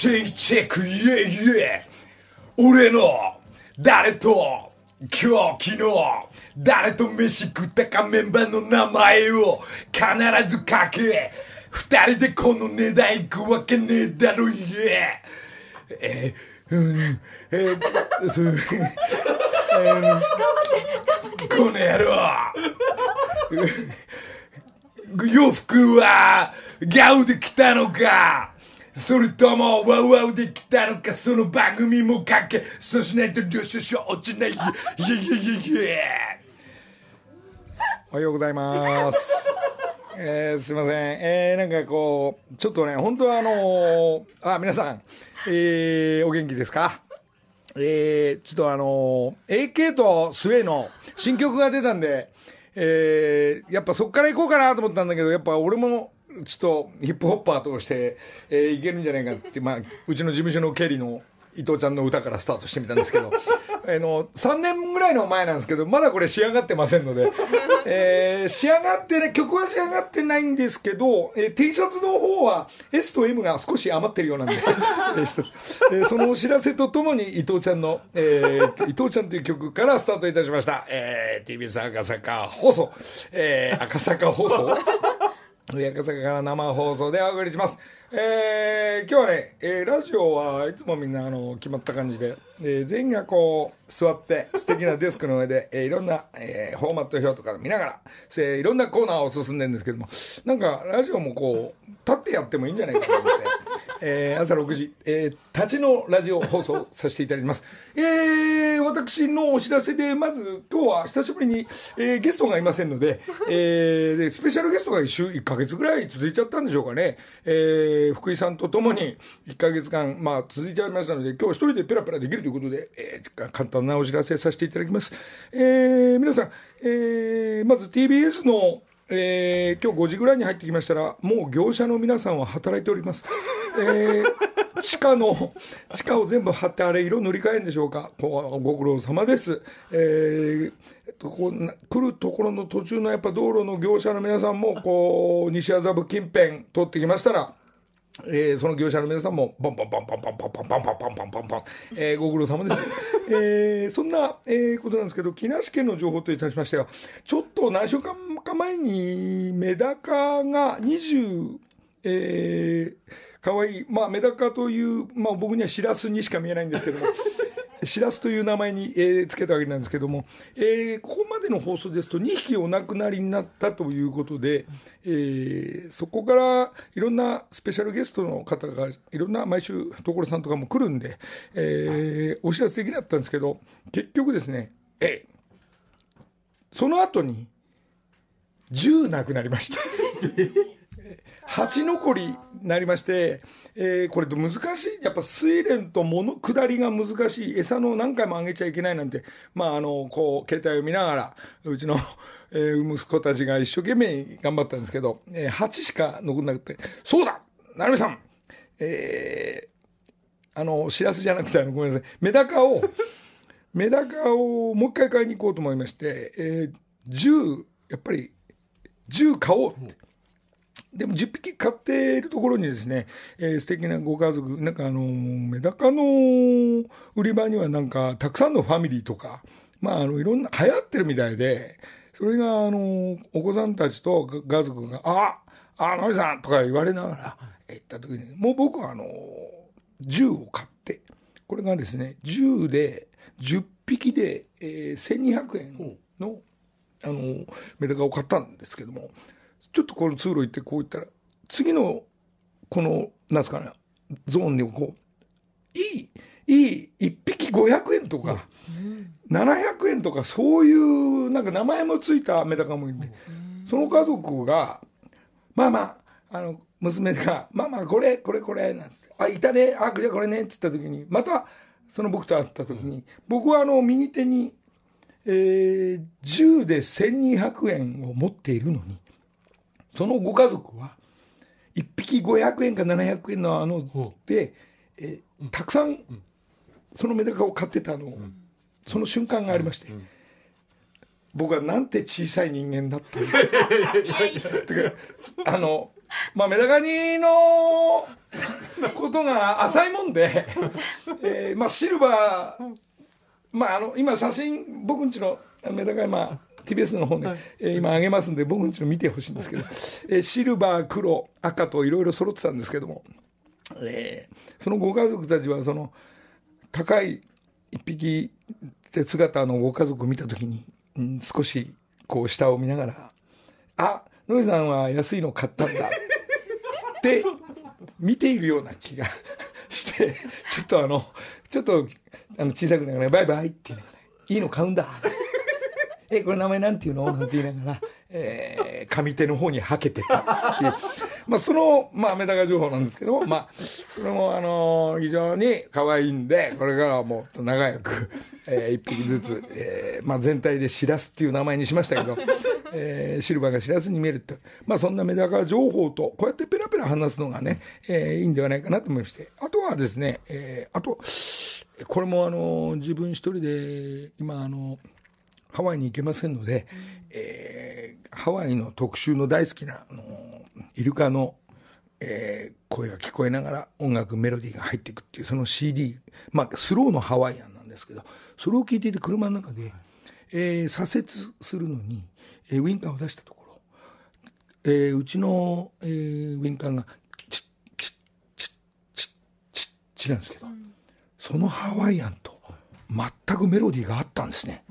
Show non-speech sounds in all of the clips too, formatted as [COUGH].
チェイチェックイエイイエイ。俺の誰と今日昨日誰と飯食ったかメンバーの名前を必ず書け。二人でこの値段いくわけねえだろイエイえーうん。えーそうこの野郎。洋服はガウで来たのか。それともワウワウで来たのかその番組もかけそうしないと領収書落ちないイエイエイイエイイエおはようございます。[LAUGHS] えーすいません。えーなんかこう、ちょっとね、本当はあのーあ、皆さん、えーお元気ですか？えーちょっとあのー AK とスウェイの新曲が出たんで、えーやっぱそっから行こうかなと思ったんだけど、やっぱ俺も、ちょっとヒップホッパーとして、えーいけるんじゃないかって、まあ、うちの事務所の経理の伊藤ちゃんの歌からスタートしてみたんですけど、[LAUGHS] あの、3年ぐらいの前なんですけど、まだこれ仕上がってませんので、[LAUGHS] えー仕上がってね、曲は仕上がってないんですけど、えー T シャツの方は S と M が少し余ってるようなんで、[LAUGHS] えーえそのお知らせとともに伊藤ちゃんの、えー伊藤ちゃんという曲からスタートいたしました。えー TBS 赤坂放送、えー赤坂放送赤坂から生放送でお送りします。えー今日はね、えーラジオはいつもみんなあの決まった感じで、えー全員がこう座って素敵なデスクの上で、[LAUGHS] えーいろんな、えーフォーマット表とか見ながら、えーいろんなコーナーを進んでるんですけども、なんかラジオもこう、立ってやってもいいんじゃないかと思って、えー朝6時、えー立ちのラジオ放送させていただきます。えー私のお知らせで、まず今日は久しぶりに、えーゲストがいませんので、えースペシャルゲストが1週1ヶ月ぐらい続いちゃったんでしょうかね。えー福井さんとともに1ヶ月間、まあ続いちゃいましたので、今日一人でペラペラできるということで、えー簡単なお知らせさせていただきます。えー皆さん、えーまず TBS のえー今日5時ぐらいに入ってきましたら、もう業者の皆さんは働いております。えー [LAUGHS] 地下の、地下を全部張ってあれ色塗り替えるんでしょうか？こうご苦労様です。えーえっとこ来るところの途中のやっぱ道路の業者の皆さんも、こう、西麻布近辺通ってきましたら、えーその業者の皆さんも、ボンボンボンボンボンボンボンボンボンボンボンボンボン、えーご苦労様です。えーそんな、えーことなんですけど、木梨県の情報といたしましては、ちょっと何週間か前に、メダカが20、えー、かわいい、まあ、メダカという、まあ、僕にはシラスにしか見えないんですけども、シラスという名前に、えーつけたわけなんですけども、えーここまでの放送ですと2匹お亡くなりになったということで、えーそこからいろんなスペシャルゲストの方がいろんな毎週所さんとかも来るんで、えーお知らせできなかったんですけど結局ですね、えーその後に10亡くなりました。[LAUGHS] 8残りになりまして、えーこれと難しい、やっぱ睡蓮と物下りが難しい、餌の何回もあげちゃいけないなんて、まあ、あの、こう、携帯を見ながら、うちの、えー息子たちが一生懸命頑張ったんですけど、えー8しか残んなくて、そうだ！成美さん！えーあの、しらすじゃなくて、ごめんなさい、メダカを、メダカをもう一回買いに行こうと思いまして、えー10、やっぱり、10買おうって。でも10匹飼っているところにですね、えー素敵なご家族、なんかあのメダカの売り場にはなんかたくさんのファミリーとか、まああのいろんな流行ってるみたいで、それがあのお子さんたちと家族が、ああ、のりさんとか言われながら行った時に、もう僕はあの銃を買って、これがですね、銃で10匹で、えー1200円の、あの、メダカを買ったんですけども、ちょっとこの通路行ってこう行ったら、次の、この、なんですかね、ゾーンにこう、いい、いい、1匹500円とか、700円とか、そういう、なんか名前もついたメダカもいるんで、その家族が、まあまあ、あの、娘が、まあまあ、これ、これ、これ、なんつって、あ、いたね、あ、じゃあこれね、っつった時に、また、その僕と会った時に、僕はあの、右手に、えー、10で1200円を持っているのに、そのご家族は、1匹500円か700円のあので、えーたくさん、そのメダカを買ってたのを、その瞬間がありまして、僕はなんて小さい人間だってか。あの、まあ、メダカにのことが浅いもんで、えーまあ、シルバー、まあ、あの今写真僕んちのメダカ今 TBS の方で、えー今上げますんで僕んちの見てほしいんですけど、えーシルバー黒赤といろいろ揃ってたんですけども、えーそのご家族たちはその高い一匹姿のご家族を見たときに、うん、少しこう下を見ながら「あノイさんは安いの買ったんだ」って見ているような気がしてちょっとあのちょっとあの小さくながら「バイバイ」って言いながら「いいの買うんだ」え、これ名前なんていうの？なんて言いながら、えー、上手の方にはけてたっていう。まあ、その、まあ、メダカ情報なんですけども、まあ、それも、あのー非常に可愛いんで、これからはもっと長く、えー一匹ずつ、えーまあ、全体でシラスっていう名前にしましたけど、えーシルバーがシラスに見えるって、まあ、そんなメダカ情報と、こうやってペラペラ話すのがね、えーいいんではないかなと思いまして、あとはですね、えーあと、これもあの自分一人で、今、あの、ハワイに行けませんので、えーハワイの特集の大好きな、あのイルカの、えー声が聞こえながら音楽メロディーが入っていくっていうその CD、まあ、スローのハワイアンなんですけどそれを聞いていて車の中で、えー左折するのに、えーウインカーを出したところ、えーうちの、えーウインカーがチッチッチッチッチッチッなんですけど、そのハワイアンと全くメロディーがあったんですね。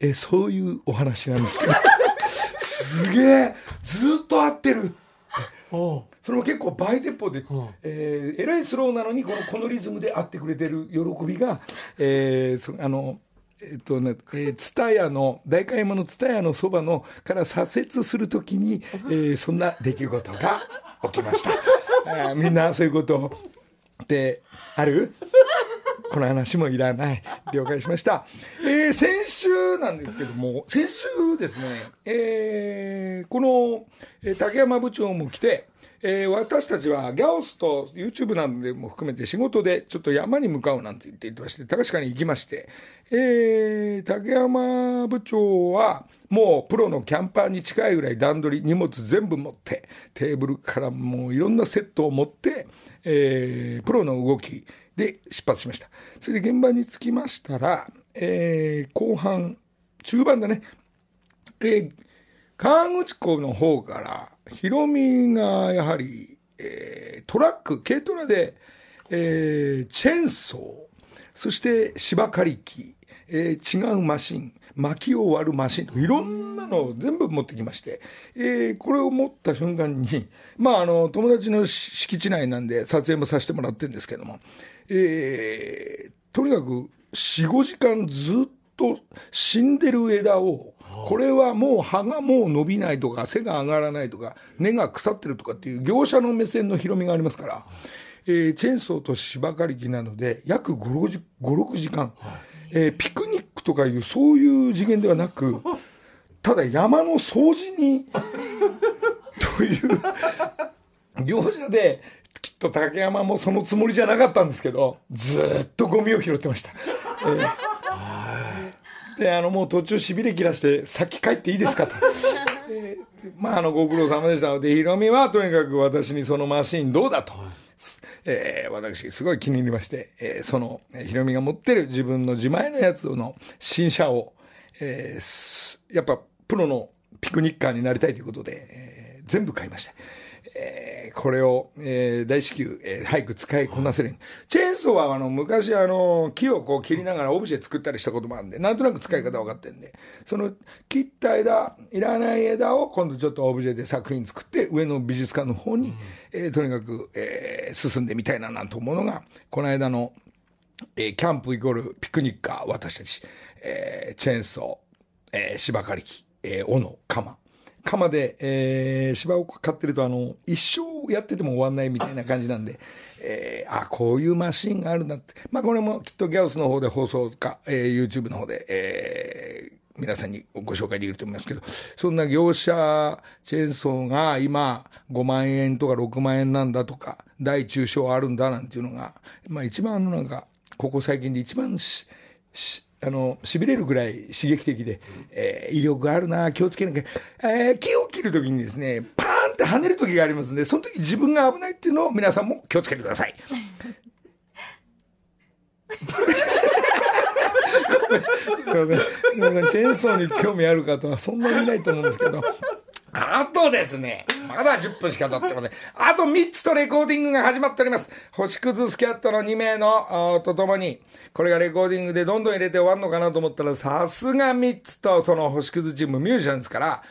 えそういうお話なんですけど [LAUGHS] すげえずっと合ってる。それも結構バイテンポで、ん。えーえらいスローなのにこのこのリズムで合ってくれてる喜びが、えーそあのえっとね、えー、蔦屋の代官山の蔦屋のそばのから左折するときに、えーそんな出来事が起きました。[LAUGHS] あーみんなそういうことってある？この話もいらない。了解しました。えー先週なんですけども、先週ですね、えーこの、えー竹山部長も来て、えー私たちはギャオスと YouTube なんでも含めて仕事でちょっと山に向かうなんて言って言ってまして、確かに行きまして、えー竹山部長はもうプロのキャンパーに近いぐらい段取り、荷物全部持って、テーブルからもういろんなセットを持って、えープロの動きで出発しました。それで現場に着きましたら、えー後半、中盤だね、えー川口湖の方から、ヒロミがやはり、えートラック、軽トラで、えーチェーンソー、そして芝刈り機、えー違うマシン、薪を割るマシンといろんなのを全部持ってきまして、えーこれを持った瞬間に、まあ、あの、友達の敷地内なんで撮影もさせてもらってるんですけども、えーとにかく4、5時間ずっと死んでる枝を、これはもう葉がもう伸びないとか、背が上がらないとか、根が腐ってるとかっていう業者の目線の広みがありますから、えーチェーンソーと芝刈り機なので、約5、6時間、えーピクニックとかいうそういう次元ではなく、ただ山の掃除に、[LAUGHS] という、業者で、きっと竹山もそのつもりじゃなかったんですけど、ずっとゴミを拾ってました。えーで、あの、もう途中しびれ切らして、先帰っていいですかと。まあ、あの、ご苦労様でしたので、ヒロミはとにかく私にそのマシンどうだと。えー私、すごい気に入りまして、えーその、ヒロミが持ってる自分の自前のやつの新車を、えーやっぱ、プロのピクニッカーになりたいということで、えー全部買いました。えーこれを、えー大至急、えー早く使いこなせるように。チェーンソーは、あの、昔、あの、木をこう切りながらオブジェ作ったりしたこともあるんで、なんとなく使い方分かってるんで、その、切った枝、いらない枝を今度ちょっとオブジェで作品作って、上の美術館の方に、えーとにかく、えー進んでみたいななんて思うのが、この間の、えーキャンプイコールピクニッカー、私たち、えーチェーンソー、えー芝刈り機、えー斧、鎌。鎌で、えー芝を刈ってると、あの、一生やってても終わんないみたいな感じなんで、えーあ、こういうマシンがあるんだって。まあ、これもきっとギャオスの方で放送か、えー YouTube の方で、えー皆さんにご紹介できると思いますけど、そんな業者チェーンソーが今5万円とか6万円なんだとか、大中小あるんだなんていうのが、まあ一番なんか、ここ最近で一番し、しあの、痺れるぐらい刺激的で、えー威力があるな、気をつけなきゃ。えー木を切るときにですね、パーンって跳ねる時がありますんで、その時自分が危ないっていうのを皆さんも気をつけてください。チェーンソーに興味ある方はそんなにいないと思うんですけど。あとですね、まだ10分しか経ってません。あと3つとレコーディングが始まっております。星屑スキャットの2名のとともに、これがレコーディングでどんどん入れて終わるのかなと思ったら、さすが3つとその星屑チームミュージシャンですから、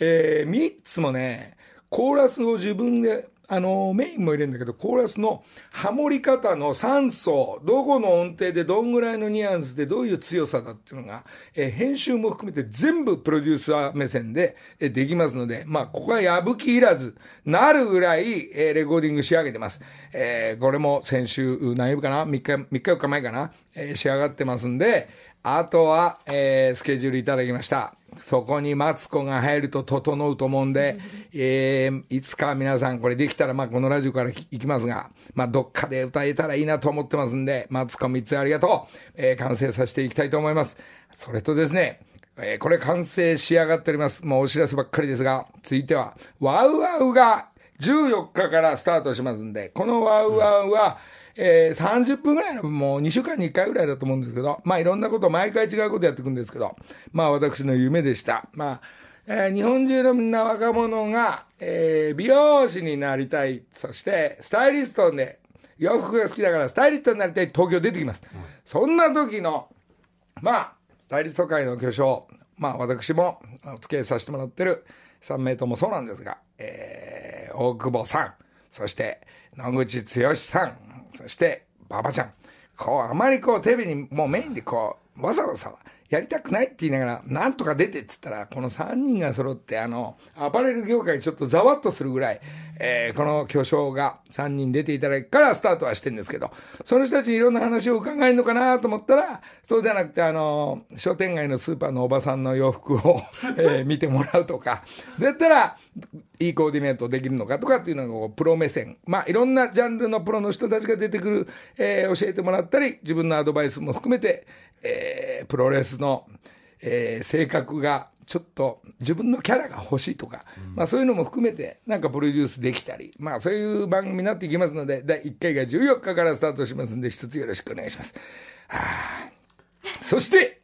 えー、3つもね、コーラスを自分であの、メインも入れるんだけど、コーラスのハモり方の3層、どこの音程でどんぐらいのニュアンスでどういう強さだっていうのが、えー、編集も含めて全部プロデューサー目線で、えー、できますので、まあ、ここは破きいらず、なるぐらい、えー、レコーディング仕上げてます。えー、これも先週、何曜日かな ?3 日、3日4日前かな？えー、仕上がってますんで、あとは、えー、スケジュールいただきました。そこにマツコが入ると整うと思うんで、[LAUGHS] えー、いつか皆さんこれできたら、まあ、このラジオから行きますが、まあ、どっかで歌えたらいいなと思ってますんで、マツコ3つありがとう。えー、完成させていきたいと思います。それとですね、えー、これ完成仕上がっております。もうお知らせばっかりですが、続いては、ワウワウが14日からスタートしますんで、このワウワウは、うんえー、30分ぐらいの、もう2週間に1回ぐらいだと思うんですけど、まあいろんなこと、毎回違うことやっていくんですけど、まあ私の夢でした。まあ、えー、日本中のみんな若者が、えー、美容師になりたい、そしてスタイリストで、洋服が好きだからスタイリストになりたい東京出てきます。うん、そんな時の、まあ、スタイリスト界の巨匠、まあ私もお付き合いさせてもらってる3名ともそうなんですが、えー、大久保さん、そして野口剛さん、そして、馬場ちゃん。こう、あまりこう、テレビにもうメインでこう、わざわざやりたくないって言いながら、なんとか出てっつったら、この3人が揃って、あの、アパレル業界ちょっとざわっとするぐらい、えー、この巨匠が3人出ていただくからスタートはしてんですけど、その人たちにいろんな話を伺えるのかなと思ったら、そうじゃなくて、あの、商店街のスーパーのおばさんの洋服を [LAUGHS] えー、見てもらうとか、だったら、いいコーディネートできるのかとかっていうのがプロ目線。まあ、いろんなジャンルのプロの人たちが出てくる、えー、教えてもらったり、自分のアドバイスも含めて、えー、プロレスの、えー、性格がちょっと自分のキャラが欲しいとか、うん、まあそういうのも含めて、なんかプロデュースできたり、まあそういう番組になっていきますので、第1回が14日からスタートしますんで、一つよろしくお願いします。はあ、そして、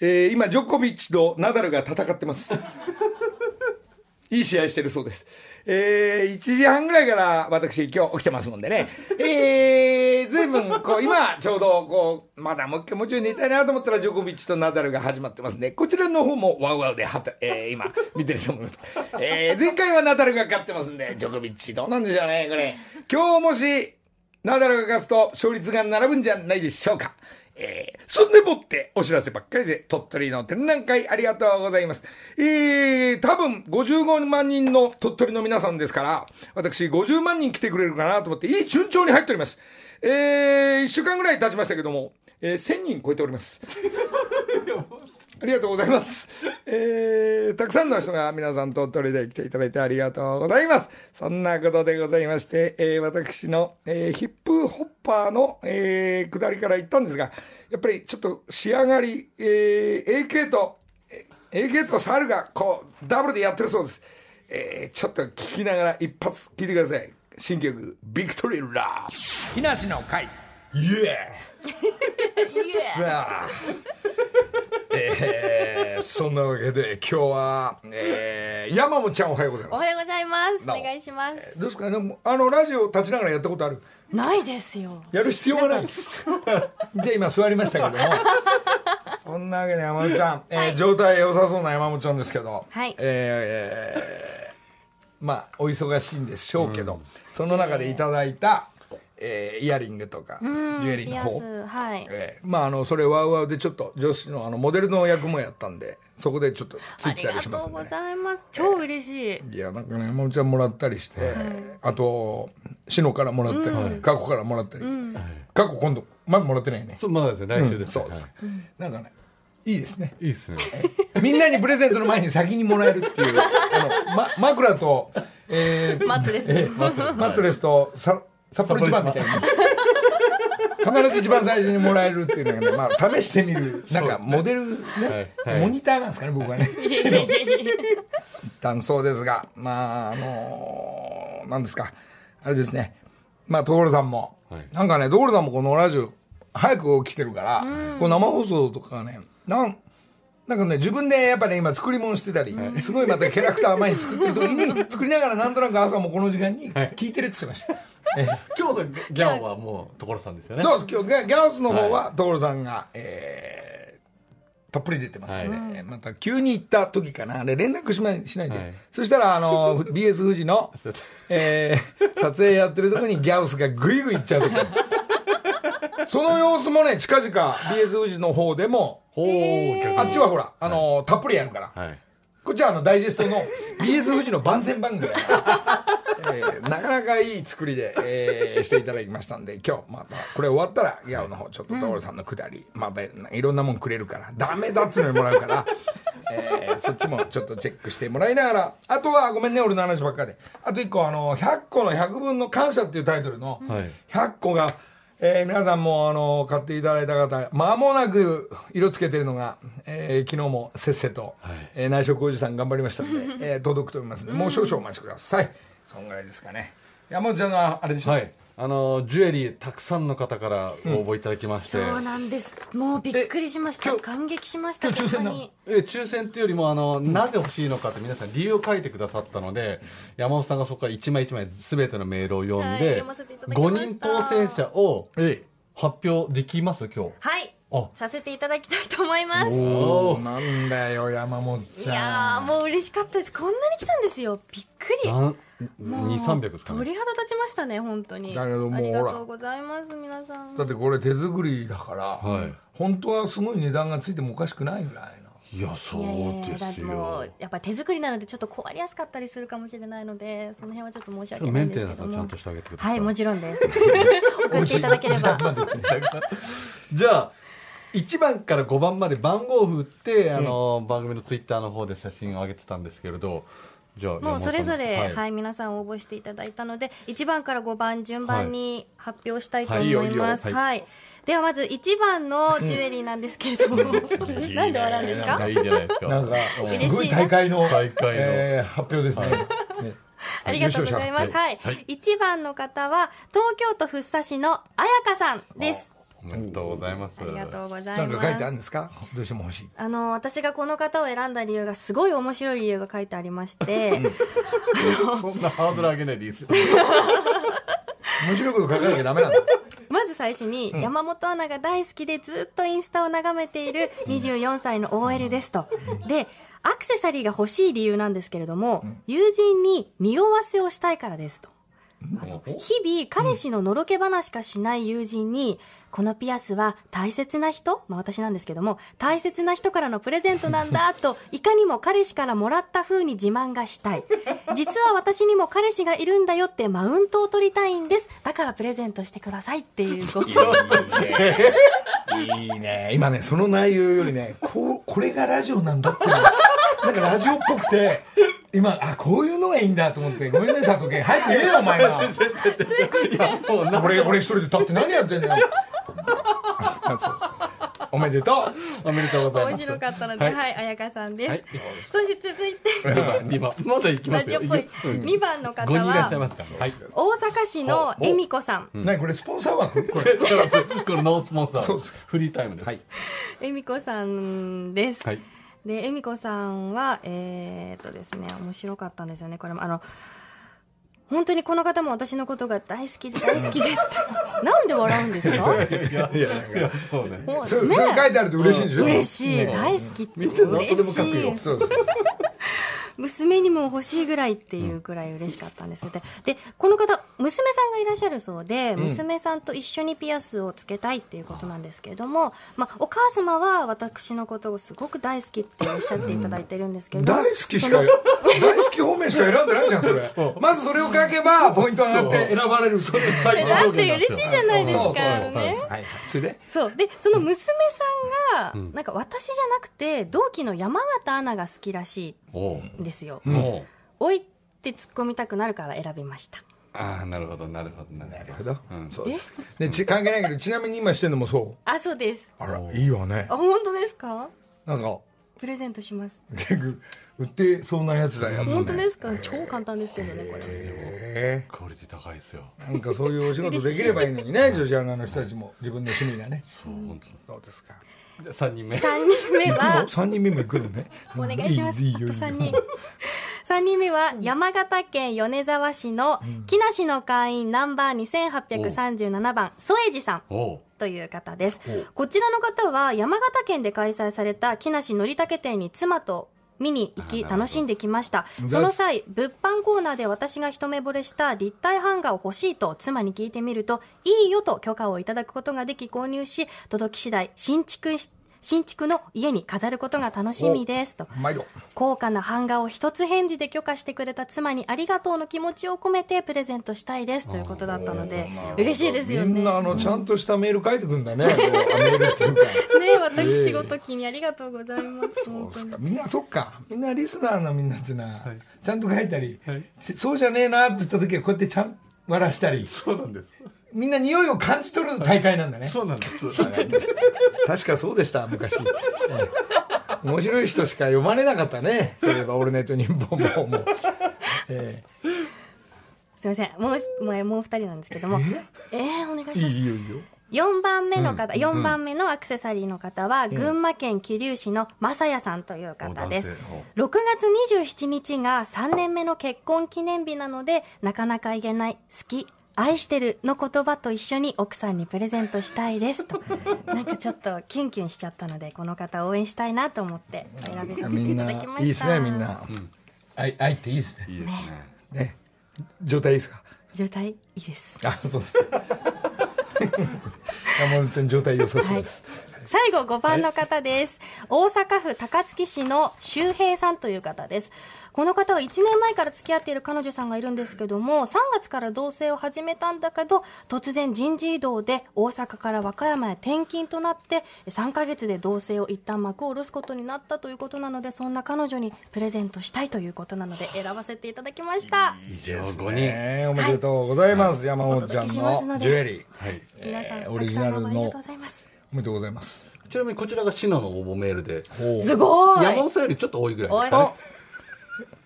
えー、今、ジョコビッチとナダルが戦ってます。[LAUGHS] いい試合してるそうです。えー、1時半ぐらいから私今日起きてますもんでね。えー、ずいぶん、こう、今、ちょうど、こう、まだもう一回もうちょい寝たいなと思ったら、ジョコビッチとナダルが始まってますね。こちらの方もワウワウではた、えー、今、[LAUGHS] 見てると思います。えー、前回はナダルが勝ってますんで、ジョコビッチどうなんでしょうね、これ。今日もし、ナダルが勝つと勝率が並ぶんじゃないでしょうか。えー、そんでもってお知らせばっかりで、鳥取の展覧会ありがとうございます。えー、多分55万人の鳥取の皆さんですから、私50万人来てくれるかなと思って、いい順調に入っております。えー、1週間ぐらい経ちましたけども、えー、1000人超えております。[LAUGHS] ありがとうございます。えー、たくさんの人が皆さん鳥取で来ていただいてありがとうございます。そんなことでございまして、えー、私の、えー、ヒップホッパーの、えー、下りから言ったんですが、やっぱりちょっと仕上がり、えー、AK と、AK とサルがこう、ダブルでやってるそうです。えー、ちょっと聞きながら一発聞いてください。新曲、ビクトリーラー。木梨の会。イエーさあ。えー、そんなわけで今日は、えー、山本ちゃんおはようございます。おはようございます。お。願いします、えー、どうですか？ねあのラジオ立ちながらやったことある？ないですよ。やる必要がない。[LAUGHS] じゃあ今座りましたけども。そんなわけで山本ちゃん、えー、はい、状態良さそうな山本ちゃんですけど、はい、えー、えー、まあお忙しいんでしょうけど、うん、その中でいただいた、えー、イヤリングとか、ジュエリーの方、はい。えー、まああのそれワウワウでちょっと女子のあのモデルの役もやったんでそこでちょっとついてたりしますんで、ね、ありがとうございます。超嬉しい、えー、いやなんかね山本ちゃんもらったりして、はい、あと篠からもらったり、うん、過去からもらったり、うん、過去今度。まだもらってないね。そうまだですね。来週です、うん、そうです、はい、なんかねいいですね。いいですね。みんなにプレゼントの前に先にもらえるっていう、あの、ま、枕と、えー、マットレス。えー、マットレスとさ札幌一番みたいな。必ず一番最初にもらえるっていうのがね、まあ、試してみる、なんか、モデルね、モニターなんですかね、僕はね。[LAUGHS] 旦そうですが、まあ、あのーなんですか、あれですね、まあ、所さんも、はいなんかね、所さんもこのラジオ、早く起きてるから、こう生放送とかね、なん、なんかね、自分でやっぱね、今作り物してたり、すごいまたキャラクター前に作ってる時に、[LAUGHS] 作りながらなんとなく朝もこの時間に聞いてるって言ってました。え今日のギャオはもう所さんですよね。そうです。今日ギャギャオスの方は所さんが、えーたっぷり出てますので、はい。えーまた急に行った時かな。で連絡し,、ま、しないで、はい。そしたらあの [LAUGHS] BS 富士の、えー撮影やってるとこにギャオスがグイグイ行っちゃう時その様子もね近々 BS 富士の方でもあっちはほら、あのたっぷりやるから、はい。こっちはあのダイジェストの BS 富士の番宣番組だから、[LAUGHS] えーなかなかいい作りで、えーしていただきましたんで今日またこれ終わったらギャオの方ちょっと所さんのくだり、またいろんなもんくれるからダメだっつうのにもらうから、えーそっちもちょっとチェックしてもらいながらあとはごめんね俺の話ばっかで。あと一個あの100個の100分の感謝っていうタイトルのはい。100個が、えー皆さんもあの買っていただいた方間もなく色つけてるのが、えー昨日もせっせと、はい。えー内職おじさん頑張りましたんで、[LAUGHS] えー届くと思いますので、もう少々お待ちください。そんぐらいですかね。山本ちゃんのあれでしょ、はいあのジュエリーたくさんの方から応募いただきまして、そうなんです。もうびっくりしました。感激しました。今日抽選なえ抽選っていうよりもあの、なぜ欲しいのかって皆さん理由を書いてくださったので山本さんがそこから一枚一枚全てのメールを読んはいで、読ませていただきま5した人当選者をえ発表できます？今日はい。あ。させていただきたいと思います。えおー。なんだよ山本いちゃん。やーもう嬉しかったです。こんなに来たんですよ。びっくり。なんもう2300ですかね。鳥肌立ちましたね本当に。だけどもうありがとうございます皆さん。だってこれ手作りだから、はい。本当はすごい値段がついてもおかしくないぐらいの。いやそうですよ。うやっぱ手作りなのでちょっと壊れやすかったりするかもしれないのでその辺はちょっと申し訳ないんですけども。テナンスはちゃんとしてあげてください。はいもちろんです。[LAUGHS] 送っていただければ。[LAUGHS] じゃあ1番から5番まで番号を振って、あの番組のツイッターの方で写真を上げてたんですけれどじゃあもうそれぞれ、はい。はい皆さん応募していただいたので1番から5番順番に発表したいと思います、はいはい。ではまず1番のジュエリーなんですけれども。[LAUGHS] なんで笑うんですか？いいじゃないですか。なんか嬉しいな。すごい大会の。大会のえー発表ですね。ね。ありがとうございます。はい。一番の方は、東京都福生市のあやかさんです。おめでとうございます。ありがとうございなんか書いてあるます。んですか？どうしても欲しい。あの、私がこの方を選んだ理由がすごい面白い理由が書いてありまして、そんなハードル上げないでいいですよ [LAUGHS] 面白いこと書かなきゃダメなの？[LAUGHS] まず最初に、山本アナが大好きでずっとインスタを眺めている24歳の OL ですと。で、アクセサリーが欲しい理由なんですけれども、友人に匂わせをしたいからですと。日々彼氏ののろけ話しかしない友人に、このピアスは大切な人、まあ私なんですけども、大切な人からのプレゼントなんだと、[LAUGHS] いかにも彼氏からもらった風に自慢がしたい。実は私にも彼氏がいるんだよってマウントを取りたいんです。だからプレゼントしてくださいっていうこと。いいね今ねその内容よりねこうこれがラジオなんだっていうなんかラジオっぽくて今あこういうのがいいんだと思ってごめんね佐藤健。早く言えよお前が俺俺一人で立って何やってんだよ。[LAUGHS] おめでとう。おめでとうござい面ます。白かったので、ははいい、彩香さんです。はい。そして続いて、2番2番まだ行きますよ。ラジオっぽい。うん。2番の方5人いらっしゃいまは、すから。はい。大阪市の恵美子さん。何これスポンサー枠？これこれノースポンサー。そうです。フリータイムです。はい。恵美子さんです。はいで、恵美子さんは、えーっとですね、面白かったんですよね。これも、あの、本当にこの方も私のことが大好きで大好きでって、[LAUGHS] なんで笑うんですか？いやなんかそうねそれそれ書いてあると嬉しいんでしょ？嬉しい、ね。大好きって。嬉しい。そうそうそう娘にも欲しいぐらいっていうくらい嬉しかったんです。ででこの方娘さんがいらっしゃるそうで、娘さんと一緒にピアスをつけたいっていうことなんですけれども、まあ、お母様は私のことをすごく大好きっておっしゃっていただいてるんですけれども大好きしか大好き方面しか選んでないじゃんそれ。まずそれを書けばポイント上がって選ばれる。それえだって嬉しいじゃないですかそれでそうでその娘さんが、なんか私じゃなくて同期の山形アナが好きらしいんですよ、おう。おいって突っ込みたくなるから選びました。ああなるほどなるほどなるなるほど。うん。そうです。でち関係ないけどちなみに今してんのもそう？あそうです。あらいいわね。あ本当ですか？なんかプレゼントします。結 [LAUGHS] 局売ってそうなやつだよ、本当ですか？超簡単ですけどねこれ。えクオリティ高いですよ。えなんかそういうお仕事できればいいのにね女子アナの人たちも自分の趣味がね。そう本そうですか。当じゃあ3人目。3人目は3人目も行くのね。[LAUGHS] お願いします。あといいいいよ3人。[LAUGHS] 3人目は山形県米沢市の木梨の会員ナンバー2837番、添治さん。という方です。こちらの方は山形県で開催された木梨のりたけ店に妻と見に行き楽しんできました。その際、物販コーナーで私が一目惚れした立体版画を欲しいと妻に聞いてみると、いいよと許可をいただくことができ購入し、届き次第新築し新築の家に飾ることが楽しみですと。高価な版画を一つ返事で許可してくれた妻にありがとうの気持ちを込めてプレゼントしたいですということだったので嬉しいですよね。みんなあのちゃんとしたメール書いてくんだね、[LAUGHS] こうメールっていうか。ね私事機にありがとうございますみんなそっか。みんなリスナーのみんなってな、ちゃんと書いたり、はい。そうじゃねえなって言った時はこうやってちゃん笑らしたり。そうなんですみんな匂いを感じ取る大会なんだね、そうなんです確かそうでした昔、ええ。面白い人しか読まれなかったね。そういえば「オールナイトニッポン」も。もう、え。すいません。もうもうもう二人なんですけども。え？ー、お願いえします。いいよいいよ。4番目の方、4番目のアクセサリーの方は、群馬県桐生市の正也さんという方です。お。6月27日が3年目の結婚記念日なので、なかなか言えない、好き、愛してるの言葉と一緒に奥さんにプレゼントしたいですと。[LAUGHS] なんかちょっとキュンキュンしちゃったので、この方応援したいなと思って選びさせていたみんなだきました。いいですねみん。な、愛愛っていいですね。いいですね。ね。状態いいですか？状態いいです。あそうです [LAUGHS] 山本ちゃん状態良さそうです、最後5番の方です、大阪府高槻市の周平さんという方です。この方は1年前から付き合っている彼女さんがいるんですけども3月から同棲を始めたんだけど突然人事異動で大阪から和歌山へ転勤となって3ヶ月で同棲を一旦幕を下ろすことになったということなのでそんな彼女にプレゼントしたいということなので選ばせていただきました。以上5人ね。おめでとうございます、山本ちゃんのジュエリー。はい。皆さん、えーたオリジナルのありがのとうございますおめでとうございます。ちなみにこちらがシノの応募メールですごい。山本さんよりちょっと多いぐらいおいですかね。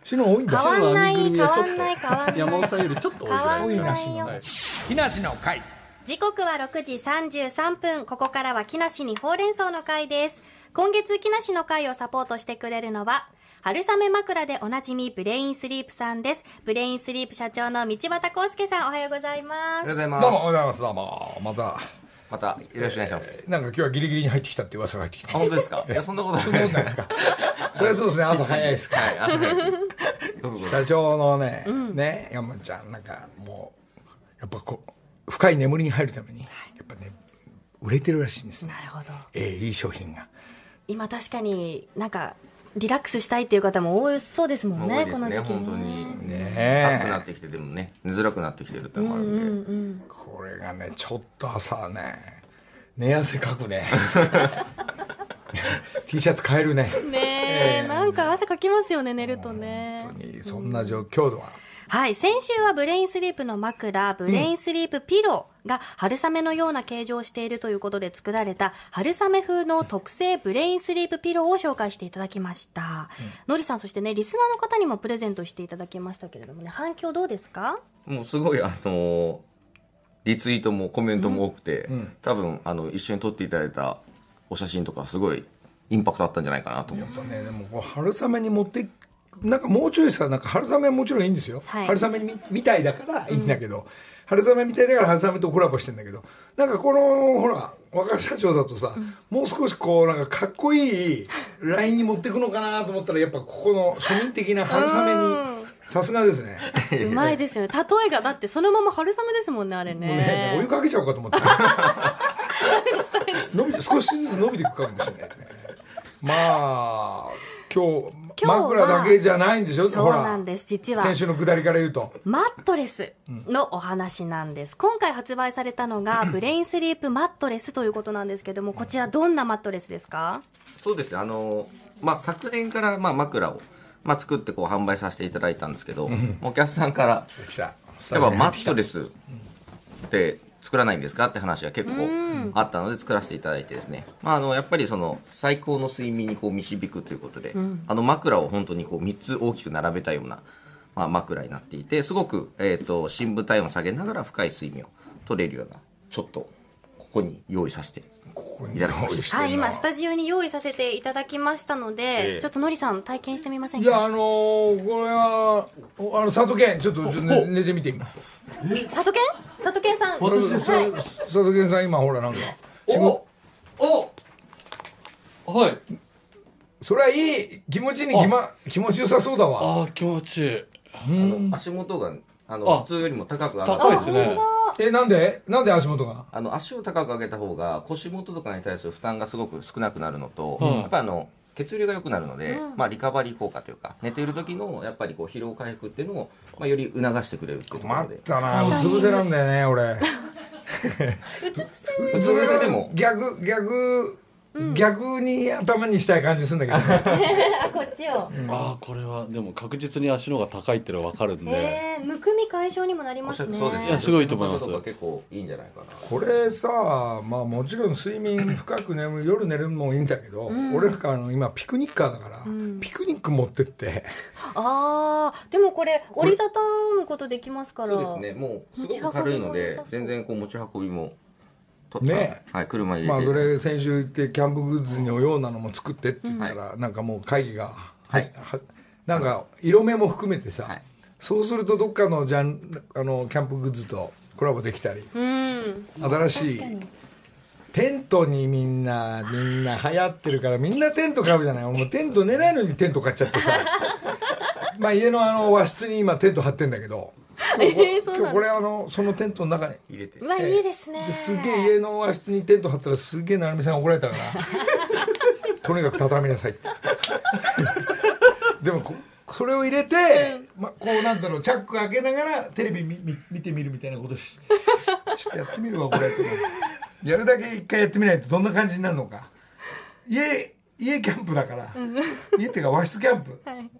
シノ多いんだ。変わんない変わんない変わんない。山本さんよりちょっと多いぐらい変わんないですよはい木梨の会。時刻は6時33分。ここからは木梨にほうれん草の会です。今月木梨の会をサポートしてくれるのは、春雨枕でおなじみブレインスリープさんです。ブレインスリープ社長の道端康介さん、おはようございます。おはようございまどうもおはようございます。どうもまた。す。またよろしくお願いします。なんか今日はギリギリに入ってきたって噂が入ってきあ、た本当ですか？いや、そんなことない。ですか？[LAUGHS] それはそうですね朝早いですから。はい、社長のね、ね山本ちゃんなんかもうやっぱこう深い眠りに入るためにやっぱね売れてるらしいんですね。なるほど。ええいい商品が。今確かになんか、リラックスしたいっていう方も多そうですもんね、ね、この時期。本当に。ね。暑くなってきて、でもね、寝づらくなってきてるってのもあるんで。これがねちょっと朝ね寝汗かくね。[LAUGHS] T シャツ買えるね。ねえ、なんか汗かきますよね、寝るとね。本当に。そんな状況度は、はい、先週はブレインスリープの枕、ブレインスリープピローが春雨のような形状をしているということで作られた春雨風の特製ブレインスリープピローを紹介していただきました。のりさん、そしてね、リスナーの方にもプレゼントしていただきましたけれどもね、反響どうですか？もうすごい、あの、リツイートもコメントも多くて、多分、あの、一緒に撮っていただいたお写真とか、すごいインパクトあったんじゃないかなと思う。そうねでも春雨に持ってなんかもうちょいさなんか春雨はもちろんいいんですよ、はい。春雨みみたいだからいいんだけど、春雨みたいだから春雨とコラボしてんだけどなんかこのほら若社長だとさ、もう少しこうなんかかっこいいラインに持っていくのかなと思ったらやっぱここの庶民的な春雨にさすがですね。うまいですよ。ね。例えが、だってそのまま春雨ですもんね、あれもうねお湯ね。かけちゃおうかと思って [LAUGHS] 伸びて少しずつ伸びていくかもしれないね。まあ今日今日は枕だけじゃないんでしょ？そうなんです、実は。先週のくだりから言うと。マットレスのお話なんです。今回発売されたのが、ブレインスリープマットレスということなんですけども、こちらどんなマットレスですか？そうですね、あの、まあ、昨年から、まあ、枕を、まあ、作ってこう販売させていただいたんですけど、お客さんから、やっぱマットレスって作らないんですかって話が結構あったので作らせていただいてですね、まあ、あのやっぱりその最高の睡眠にこう導くということで、あの枕を本当にこう3つ大きく並べたような、まあ、枕になっていてすごく、えー、と深部体温を下げながら深い睡眠を取れるようなちょっとここに用意させていただきましたはい、今スタジオに用意させていただきましたので、ええ。ちょっとのりさん体験してみませんか？いやあのーこれはおあの佐渡県ちょっとちょっと寝寝てみてみます佐渡健？佐渡健さん私ですはい。佐渡県さん今ほらなんか仕事おはい。それはいい気持ちに気,、ま、気持ちよさそうだわ。ああ気持ちいい。あの足元があのあ普通よりも高く上が高いですね。えなんで？なんで足元が？あの足を高く上げた方が腰元とかに対する負担がすごく少なくなるのと、うん。やっぱあの血流が良くなるので、まあ、リカバリー効果というか寝ている時のやっぱりこう疲労回復っていうのを、まあ、より促してくれるっていうところで。待ったな。うつ伏せなんだよね俺。[LAUGHS] うつ伏せうつ伏せでも。逆逆、逆に頭にしたい感じするんだけど、[LAUGHS] あこっちを、ああこれはでも確実に足の方が高いっていうのは分かるんで。えー、むくみ解消にもなりますね。そうですね。いやすごいと思います。結構いいんじゃないかな。これさまあもちろん睡眠深く眠る夜寝るのもいいんだけど、俺なん。かあの今ピクニッカーだから、ピクニック持ってって。ああでもこれ折りたたむことできますから。そうですね。もうすごく軽いので全然こう持ち運びもとね。はい、車に入れて、まあそれ先週行ってキャンプグッズのようなのも作ってって言ったら、なんかもう会議が、はい。はなんか色目も含めてさ、はい。そうするとどっかのジャンあのキャンプグッズとコラボできたりうん。新しいテントにみんなみんな流行ってるからみんなテント買うじゃない。俺もうテント寝ないのにテント買っちゃってさ。[LAUGHS] まあ家のあの和室に今テント張ってんだけどえー、そう今日これあのそのテントの中に入れて。すうわいいですね。ですげえ家の和室にテント張ったらすげえ成美さんが怒られたから。[LAUGHS] とにかく畳みなさいって。でもこそれを入れて、ま、こうなんだろうチャック開けながらテレビ見見見てみるみたいなことし [LAUGHS] ちょっとやってみるわこれってやるだけ一回やってみないとどんな感じになるのか。家家キャンプだから、家っていうか和室キャンプ、はい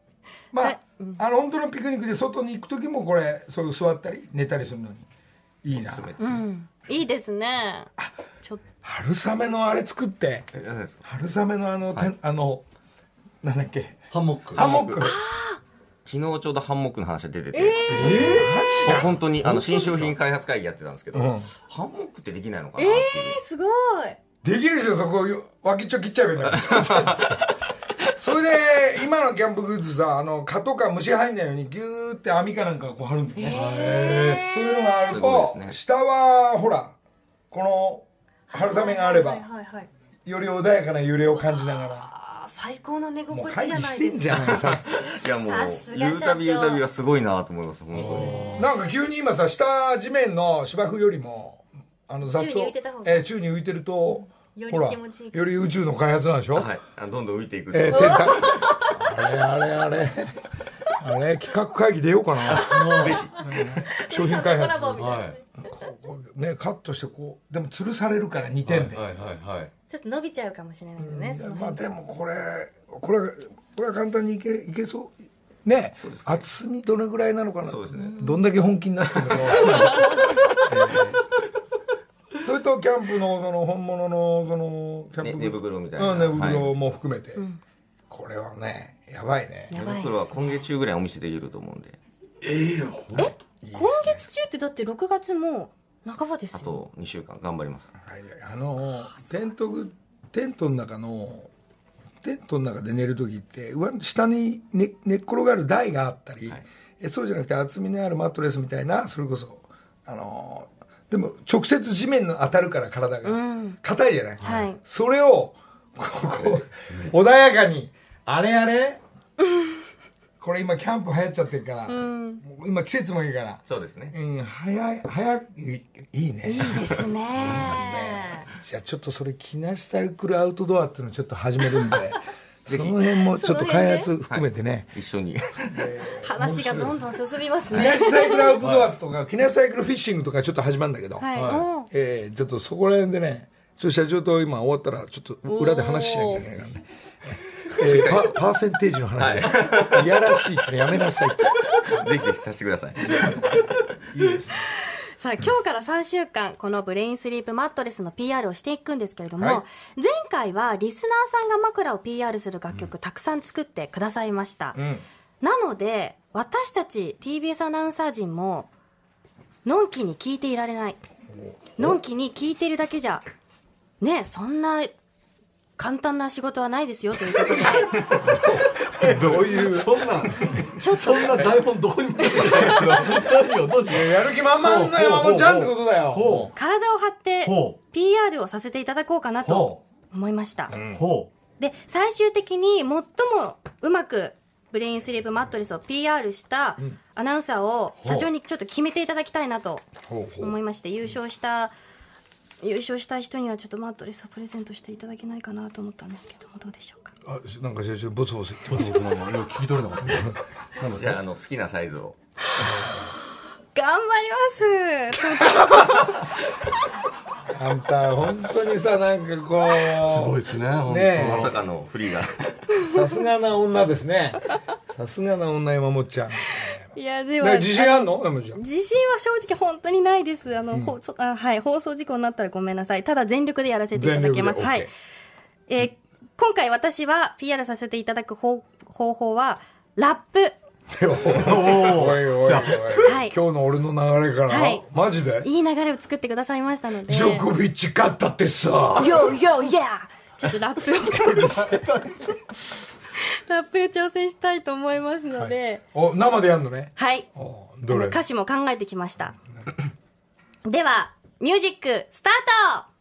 まあ、あの本当のピクニックで外に行く時もこれそういう座ったり寝たりするのにいいな。うん。いいですね。ちょっ春雨のあれ作って春雨のあの、てんあのなんだっけ？ハンモック。ハンモック。昨日ちょうどハンモックの話が出てて、ほ本当にあの新商品開発会議やってたんですけど、うん。ハンモックってできないのかなっていう、とすごい。できるでしょそこ脇っちょ切っちゃえばいいんだ [LAUGHS] それで今のキャンプグッズさあの蚊とか虫入んないようにギューって網かなんかこう貼るんだよね、そういうのがあると、ね。下はほらこの春雨があれば、はいはいはいより穏やかな揺れを感じながら。最高の寝心地会議してじゃないですか。んじゃないさ [LAUGHS] いやもさう言うたび言うたびがすごいなと思います本当に。なんか急に今さ下地面の芝生よりもあの雑草宙に浮いてた方が。えー宙に浮いてるとより気持ちいいより宇宙の開発なんでしょ、はい。あどんどん浮いていくえー、天体あれあれあれ。あれ企画会議出ようかな。ぜひ。商品開コラ発。ボみたい。な、はい。こうねカットしてこうでも吊るされるから2点で、はいはいはい。ちょっと伸びちゃうかもしれないけどね、そのまあでもこれこれこれは簡単にいけいけそう。ね。そうですね。厚みどれぐらいなのかなそうですね。どんだけ本気になってるのかえー [LAUGHS] それとキャンプのその本物のそのキャンプね寝袋みたいな。うん寝袋はい。も含めて、これはねやばいね。寝袋は今月中ぐらいお見せできると思うんで。今月中ってだって6月も半ばですよ。あと2週間頑張ります。はいあのテントグテントの中のテントの中で寝る時って上下に寝寝っ転がる台があったり、はい。えそうじゃなくて厚みのあるマットレスみたいなそれこそあのでも直接地面の当たるから体が。うん。硬いじゃない、はい。それをこう穏やかにあれあれ？これ今キャンプ流行っちゃってるから、うん。今季節もいいから。そうですね。うん早い早いいいね。[LAUGHS] いいですね。じゃあちょっとそれ木梨サイクルアウトドアっていうのをちょっと始めるんでその辺もちょっと開発含めてね。一緒に。話がどんどん進みます木ね梨サイクルアウトドアとか木梨サイクルフィッシングとかちょっと始まるんだけど、はえーちょっとそこら辺でねちょっと社長と今終わったらちょっと裏で話しなきゃいけないからね。えーパパーセンテージの話、い、やらしいってのやめなさいって。[LAUGHS] ぜひぜひさせてください。いいですねさあ今日から3週間このブレインスリープマットレスの PR をしていくんですけれども、はい。前回はリスナーさんが枕を PR する楽曲たくさん作ってくださいました、うん。なので私たち TBS アナウンサー陣ものんきに聞いていられない。のんきに聞いているだけじゃねそんな簡単な仕事はないですよということで。[LAUGHS] どういう？そんな。ちょっとそんな台本どこに？も出てないですよ何よどう。しようやる気満々な山本ちゃんってことだよ。ほ体を張ってほ PR をさせていただこうかなとほ思いました。で最終的に最もうまくブレインスリープマットレスを PR したアナウンサーを社長にちょっと決めていただきたいなと思いまして優勝した優勝した人にはちょっとマットレスをプレゼントしていただけないかなと思ったんですけどもどうでしょうか？あなんか先生ボツボツ言ってう僕なんか今聞き取れなかったじゃああの好きなサイズを頑張ります。あんた本当にさなんかこすごいうですねねまさかのフリーが。さすがな女ですね。さすがな女山本ちゃん。いやではね自信あんの？山本ちゃん。自信は正直本当にないです。あの、ほそあはい、放送事故になったらごめんなさい。ただ全力でやらせていただきます。はい。えー今回私は PR させていただく方方法はラップおいおいおい、はい。今日の俺の流れから、はい。マジで？いい流れを作ってくださいましたので。ジョコビッチ勝ったってさ。ヨーヨーイヤーちょっとラップをラップを挑戦したいと思いますので、お生でやんのね？はい、おどれ？歌詞も考えてきました。では music start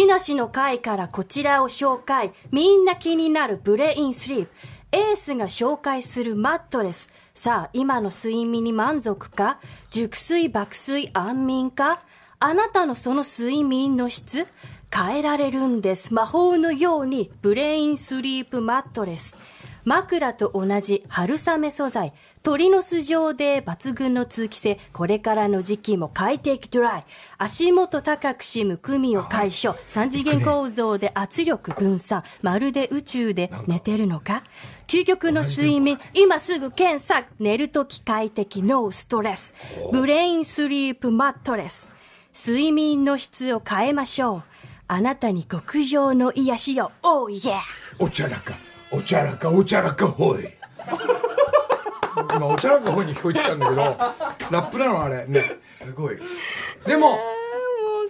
木梨の会からこちらを紹介。みんな気になるブレインスリープ。エースが紹介するマットレス。さあ今の睡眠に満足か？熟睡爆睡安眠か？あなたのその睡眠の質？変えられるんです。魔法のようにブレインスリープマットレス。枕と同じ春雨素材。鳥の巣状で抜群の通気性。これからの時期も快適ドライ。足元高くしむくみを解消。三次元構造で圧力分散。まるで宇宙で寝てるのか？究極の睡眠。今すぐ検索寝るとき快適。ノーストレス。ブレインスリープマットレス。睡眠の質を変えましょう。あなたに極上の癒しを Oh yeah おちゃらか。おちゃらかおちゃらかほい今おちゃらかほいに聞こえてきたんだけどラップなのあれ。ね。すごい。でもも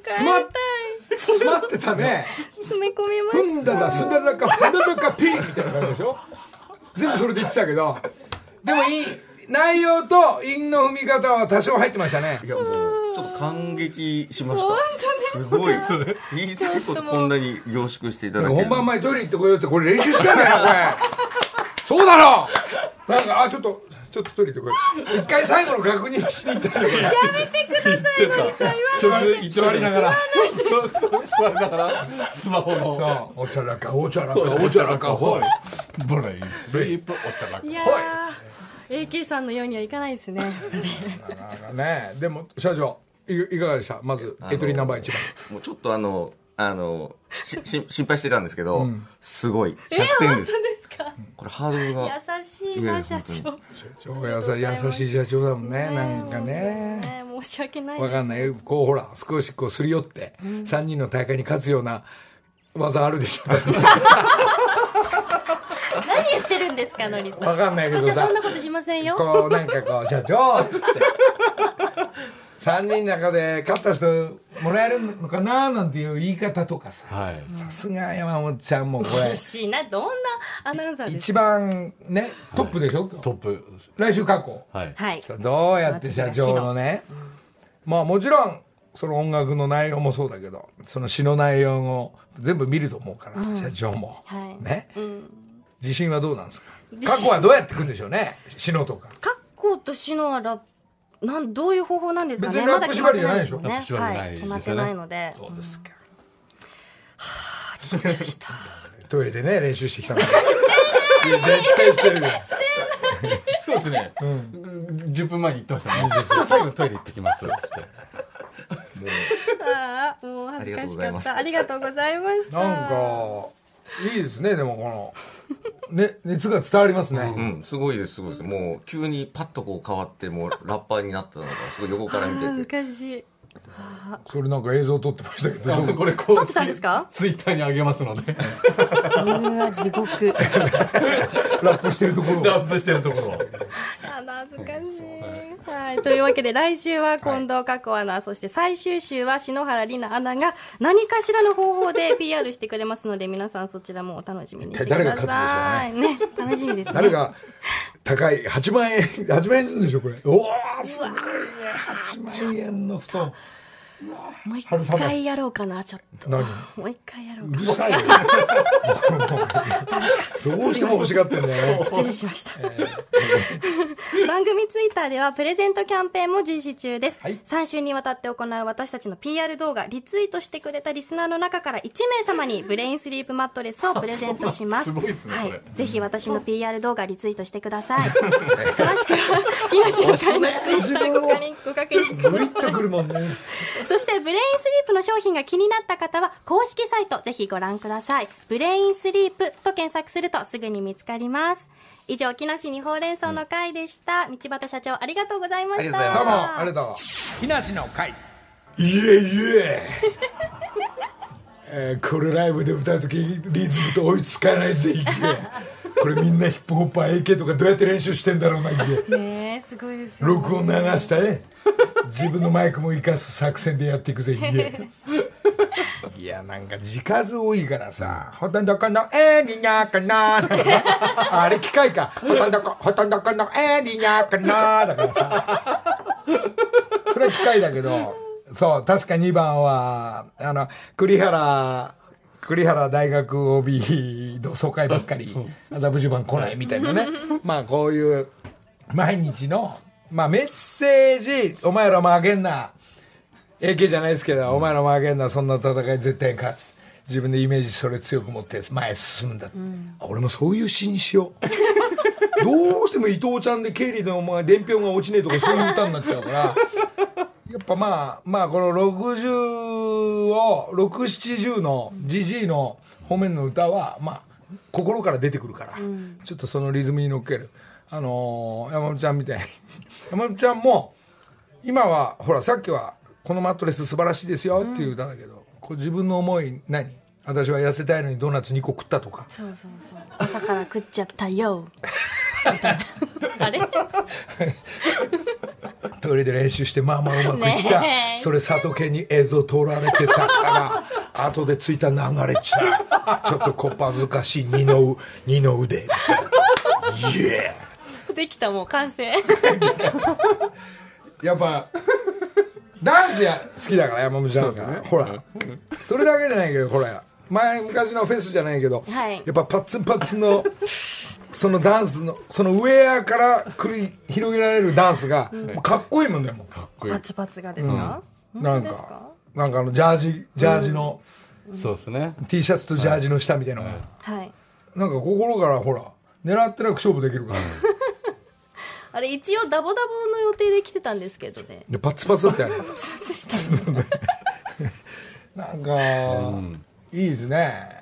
詰まったい。詰まってたね。詰め込みましふんだらすだらかふんだらかピーみたいな感じでしょ？全部それで言ってたけど。でもいい内容と韻の踏み方は多少入ってましたね。いやもうちょっと感激しました。すごい。言いたいことこんなに凝縮していただける。本番前トイレ行ってこようってこれ練習したんだよこれ。そうだろなんかあちょっとちょっとトイレ行ってこよう一回最後の確認しに行ったんだよこれやめて座りながら。座りながらスマホの。そうおちゃらかおちゃらかおちゃらかほいブレインスリープお茶がいやー AK さんのようにはいかないですねなんかねでも社長いいかがでしたまずエトリナンバー1番もうちょっとあのあのしし心配してたんですけど、すごい100点ですですかこれハードルが優しいな社長。社長が優し優しい社長だもんねなんかね。ね申し訳ないわかんない。こうほら少しこうすり寄って3人の大会に勝つような技あるでしょ。何言ってるんですかのりさん。わかんないけどさ。私はそんなことしませんよ。こうなんかこう社長っつって3人の中で勝った人もらえるのかななんていう言い方とかさ。はい。さすが山本ちゃんもこれ。嬉しいな。どんなアナウンサー一番ねトップでしょ？トップ。来週過去。はい。どうやって社長のね。まあもちろんその音楽の内容もそうだけどその詩の内容を全部見ると思うから、社長も、はい。ね。うん。自信はどうなんですか？過去はどうやってくんでしょうね詩のとか。カッコとシノはラップなんどういう方法なんですかね？別にラップ縛りじゃないでしょ。まだ決まってないですよね。はい。決まってないので。そうですか、緊張した。[LAUGHS] トイレでね練習してきたの [LAUGHS] 絶対してるよ。そうですね、10分前に言ってましたね。最後トイレ行ってきます。ああもう恥ずかしかった。あありがとうございました。なんかいいですねでもこのね、熱が伝わりますね。うん、すごいです、すごいです。もう、急にパッとこう変わって、もうラッパーになったのが、すごい横から見て恥ずて。かしいそれなんか映像撮ってましたけど、これこう撮ってたんですか？ツイッターに上げますので。うわ地獄。ラップしてるところを。ラップしてるところ恥ずかしい、はい、というわけで来週は近藤佳子アナ、そして最終週は篠原里奈アナが何かしらの方法で PR してくれますので皆さんそちらもお楽しみにしてください。誰が勝ね。楽しみですね。誰が高い8万円8万円するんでしょこれ。おおすごいね8万円の布団もう一回やろうかなちょっと。何？もう一回やろううかるさいよ。[LAUGHS] どうしても欲しがってんだよ。ね失礼しました、番組ツイッターではプレゼントキャンペーンも実施中です、はい。3週にわたって行う私たちの PR 動画リツイートしてくれたリスナーの中から1名様にブレインスリープマットレスをプレゼントします。すごいですね。はい、ぜひ私の PR 動画リツイートしてください。[LAUGHS] 詳しくは木梨の会のツイッターご確認くださいそしてブレインスリープの商品が気になった方は公式サイトぜひご覧ください。ブレインスリープと検索するとすぐに見つかります。以上木梨にほうれん草の会でした、道端社長ありがとうございました。ありがとうございましたどうもありがとう。木梨の会。いえいえ。[LAUGHS] えーこれライブで歌う時リズムと追いつかないぜいえこれみんなヒップホッパー AK とかどうやって練習してんだろうないえねえすごいですよね。録音流したね自分のマイクも生かす作戦でやっていくぜいえ [LAUGHS] いやなんか字数多いからさほとんどこのエリニャかなあれ機械か。ほとんどこほとんどこのエリニャかなだからさ。それは機械だけど。そう確か2番はあの栗原栗原大学 OB 同窓会ばっかり麻布十番来ないみたいなね。まあこういう毎日のまあメッセージお前らもあげんな。AK じゃないですけど、お前らもあげんな。そんな戦い絶対に勝つ。自分でイメージそれ強く持って前へ進むんだ、あ俺もそういう詩にしよう。[LAUGHS] どうしても伊藤ちゃんで経理でお前伝票が落ちねえとかそういう歌になっちゃうからやっぱまあまあこの60を670のジジイの方面の歌はまあ心から出てくるから、ちょっとそのリズムに乗っける。あのー山本ちゃんみたいに。[LAUGHS] 山本ちゃんも今はほらさっきは「このマットレス素晴らしいですよ」っていう歌だけど、こう自分の思い何？私は痩せたいのにドーナツ2個食ったとか。そうそうそう。朝から食っちゃったよ [LAUGHS] あれ？トイレで練習してまあまあうまくいった、それ佐藤家に映像撮られてたから [LAUGHS] 後でついた流れちゃう。ちょっとこっぱずかしい二の二の腕。[LAUGHS] イエできたもう完成。ー [LAUGHS] やっぱダンスや好きだから山本ちゃんが、ほら。それだけじゃないけどほら。前昔のフェスじゃないけど、はい。やっぱパッツンパッツンのそのダンスのそのウェアから繰り広げられるダンスが、かっこいいもんねもう。パツパツがですか、なん本当ですか？かなんかあのジャージジャージの、そうですね。T シャツとジャージの下みたいなの。が、はい。なんか心からほら狙ってなく勝負できるから、[LAUGHS] あれ一応ダボダボの予定で来てたんですけどね。でパッツパツだったよね。[LAUGHS] なんか、いいですね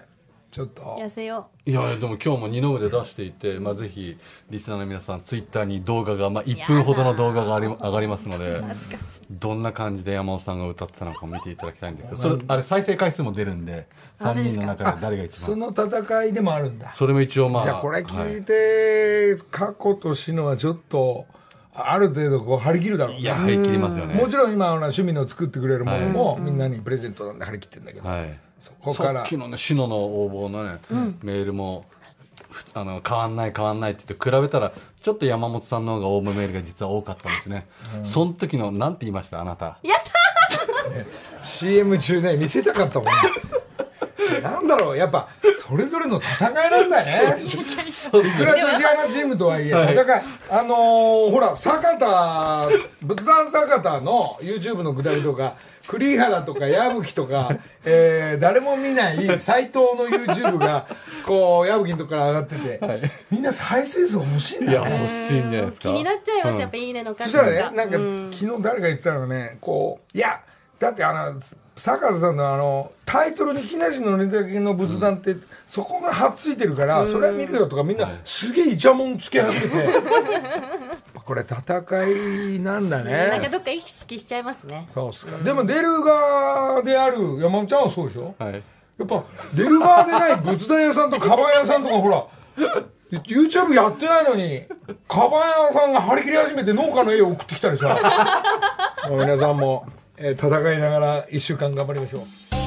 ちょっと。痩せよいやでも今日も二の腕出していて、まあ、ぜひリスナーの皆さんツイッターに動画が、まあ、1分ほどの動画があり上がりますのでう懐かしい。どんな感じで山本さんが歌ってたのか見ていただきたいんですけどそれあれ再生回数も出るんで3あですか？人の中で誰が一そ番の戦いでもあるんだ。それも一応まあじゃあこれはい聞い。て、過去と死のはちょっとある程度こう張り切るだろうね。いや張り切りますよね。もちろん今ほら趣味の作ってくれるものも、みんなにプレゼントなんで張り切ってるんだけど、はいそこから。さっきのね篠の応募のね、メールもふあの変わんない変わんないって言って比べたらちょっと山本さんの方が応募メールが実は多かったんですね、その時のなんて言いました？あなた。CM 中ね見せたかったもんね。[LAUGHS] なんだろうやっぱそれぞれの戦いなんだね。いくら女子アナチームとはいえはい。戦いあのーほら坂田仏壇坂田の YouTube のくだりとか栗原とか矢吹とか、えー誰も見ない斎藤の YouTube がこう矢吹のとこから上がってて、みんな再生数欲しいんだね。や欲しいんじゃないですか。気になっちゃいます、うん。やっぱいいねの数そしたらね、なんか、うん。昨日誰が言ってたのがね、こう、いや、だってあの、坂田さんのあのタイトルに木梨のネタ系の仏壇って、そこがはっついてるから、それは見るよとかみんなすげえイチャモンつけ始めてこれ戦いなんだね。なんかどっか意識しちゃいますね。そうっすか、でも出る側である山本ちゃんはそうでしょ？はい。やっぱ出る側でない仏壇屋さんとカバン屋さんとかほら YouTube やってないのにカバン屋さんが張り切り始めて農家の絵を送ってきたりさ。[LAUGHS] もう皆さんも、えー戦いながら1週間頑張りましょう